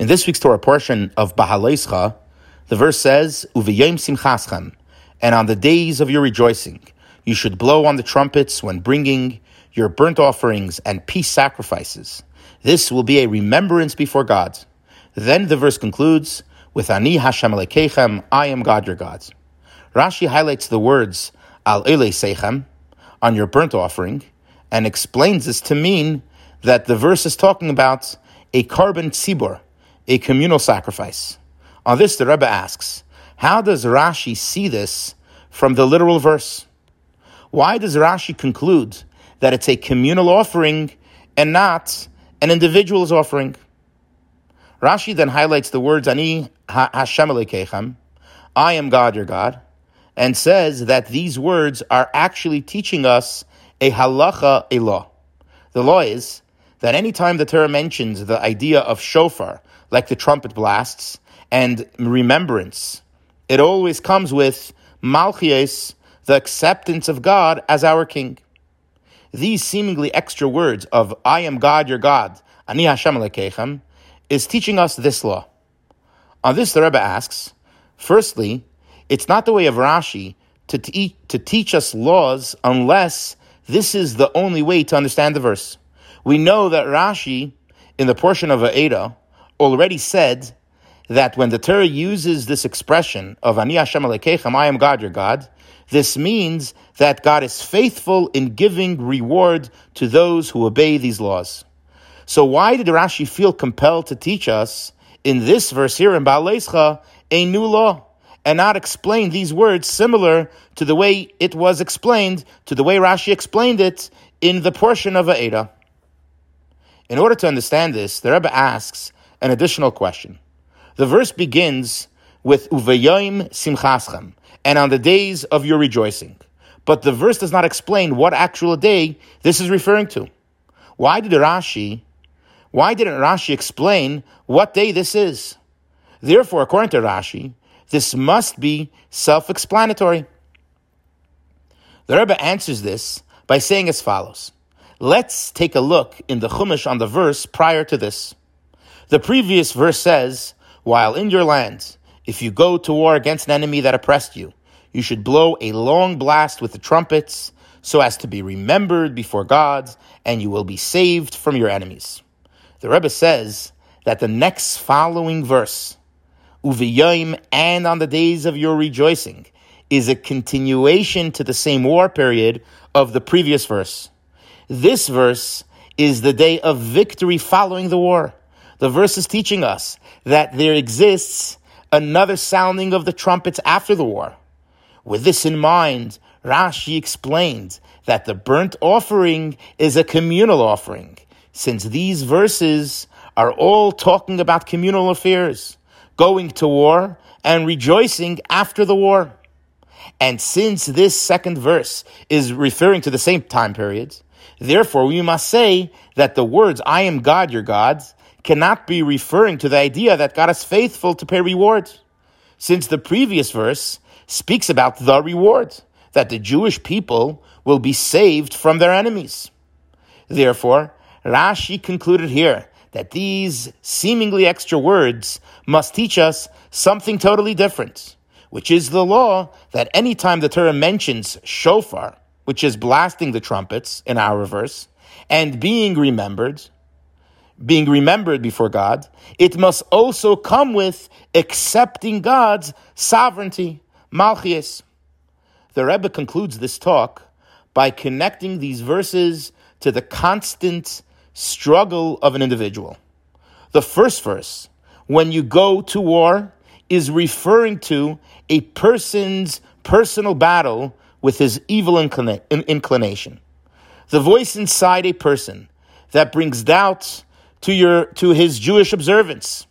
In this week's Torah portion of Bahaleischa, the verse says, Uviyim simchaschem, and on the days of your rejoicing, you should blow on the trumpets when bringing your burnt offerings and peace sacrifices. This will be a remembrance before God. Then the verse concludes with Ani Hashem Lekechem, I am God your God. Rashi highlights the words Al Seichem, on your burnt offering, and explains this to mean that the verse is talking about a korban tzibur, a communal sacrifice. On this, the Rebbe asks, how does Rashi see this from the literal verse? Why does Rashi conclude that it's a communal offering and not an individual's offering? Rashi then highlights the words Ani Hashem Elekechem, I am God your God, and says that these words are actually teaching us a halacha, a law. The law is that anytime the Torah mentions the idea of shofar, like the trumpet blasts, and remembrance. It always comes with malchies, the acceptance of God as our king. These seemingly extra words of I am God, your God, Ani Hashem Lekechem, is teaching us this law. On this, the Rebbe asks, firstly, it's not the way of Rashi to, te- to teach us laws unless this is the only way to understand the verse. We know that Rashi, in the portion of Aeda, already said that when the Torah uses this expression of Ani Hashem Alekechem, I am God, your God, this means that God is faithful in giving reward to those who obey these laws. So why did Rashi feel compelled to teach us in this verse here in Baalescha a new law and not explain these words similar to the way it was explained, to the way Rashi explained it in the portion of Aeda? In order to understand this, the Rebbe asks an additional question. The verse begins with Uvayim Simchaschem, and on the days of your rejoicing. But the verse does not explain what actual day this is referring to. Why did Rashi, why didn't Rashi explain what day this is? Therefore, according to Rashi, this must be self-explanatory. The Rebbe answers this by saying as follows. Let's take a look in the Chumash on the verse prior to this. The previous verse says, while in your land, if you go to war against an enemy that oppressed you, you should blow a long blast with the trumpets so as to be remembered before God, and you will be saved from your enemies. The Rebbe says that the next following verse, Uviyim, and on the days of your rejoicing, is a continuation to the same war period of the previous verse. This verse is the day of victory following the war. The verse is teaching us that there exists another sounding of the trumpets after the war. With this in mind, Rashi explained that the burnt offering is a communal offering, since these verses are all talking about communal affairs, going to war and rejoicing after the war. And since this second verse is referring to the same time period, therefore we must say that the words, I am God, your gods, cannot be referring to the idea that God is faithful to pay reward, since the previous verse speaks about the reward, that the Jewish people will be saved from their enemies. Therefore, Rashi concluded here that these seemingly extra words must teach us something totally different, which is the law that anytime the Torah mentions shofar, which is blasting the trumpets in our verse, and being remembered, being remembered before God, it must also come with accepting God's sovereignty, Malchias. The Rebbe concludes this talk by connecting these verses to the constant struggle of an individual. The first verse, when you go to war, is referring to a person's personal battle with his evil inclina- inclination. The voice inside a person that brings doubt to your to his Jewish observance,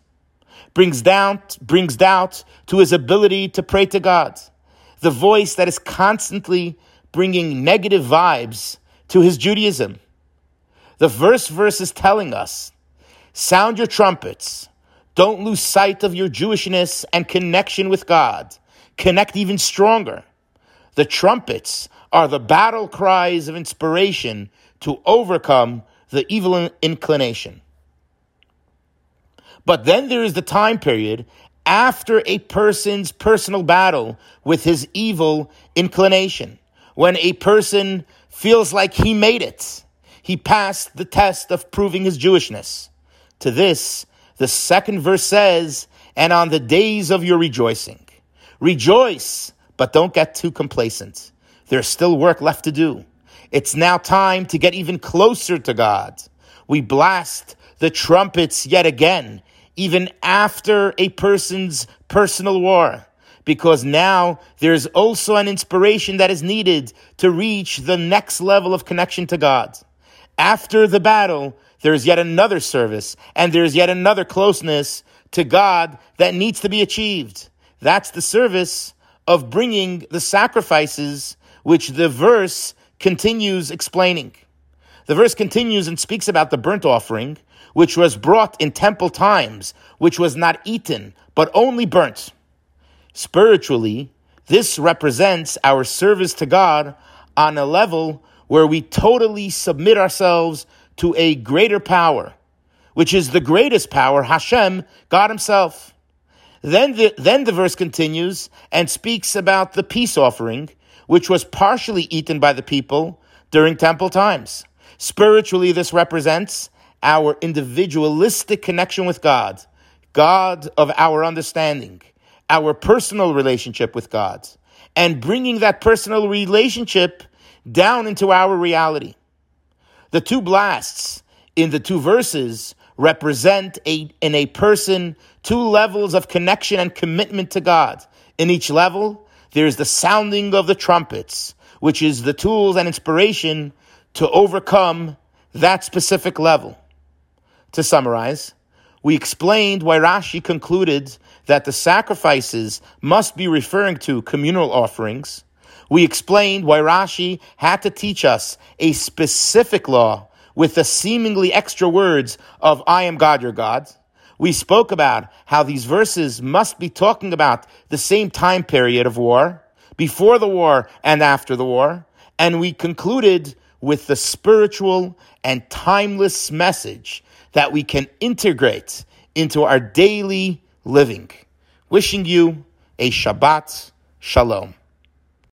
brings down brings doubt to his ability to pray to God. The voice that is constantly bringing negative vibes to his Judaism. The first verse is telling us, sound your trumpets. Don't lose sight of your Jewishness and connection with God. Connect even stronger. The trumpets are the battle cries of inspiration to overcome the evil inclination. But then there is the time period after a person's personal battle with his evil inclination, when a person feels like he made it. He passed the test of proving his Jewishness. To this, the second verse says, and on the days of your rejoicing. Rejoice, but don't get too complacent. There's still work left to do. It's now time to get even closer to God. We blast the trumpets yet again, even after a person's personal war, because now there's also an inspiration that is needed to reach the next level of connection to God. After the battle, there's yet another service and there's yet another closeness to God that needs to be achieved. That's the service of bringing the sacrifices which the verse continues explaining. The verse continues and speaks about the burnt offering, which was brought in temple times, which was not eaten, but only burnt. Spiritually, this represents our service to God on a level where we totally submit ourselves to a greater power, which is the greatest power, Hashem, God Himself. Then the, then the verse continues and speaks about the peace offering, which was partially eaten by the people during temple times. Spiritually, this represents our individualistic connection with God, God of our understanding, our personal relationship with God, and bringing that personal relationship down into our reality. The two blasts in the two verses represent a, in a person two levels of connection and commitment to God. In each level, there's the sounding of the trumpets, which is the tools and inspiration to overcome that specific level. To summarize, we explained why Rashi concluded that the sacrifices must be referring to communal offerings we explained why Rashi had to teach us a specific law with the seemingly extra words of I am God your God. We spoke about how these verses must be talking about the same time period of war, before the war and after the war. And we concluded with the spiritual and timeless message that we can integrate into our daily living. Wishing you a Shabbat Shalom.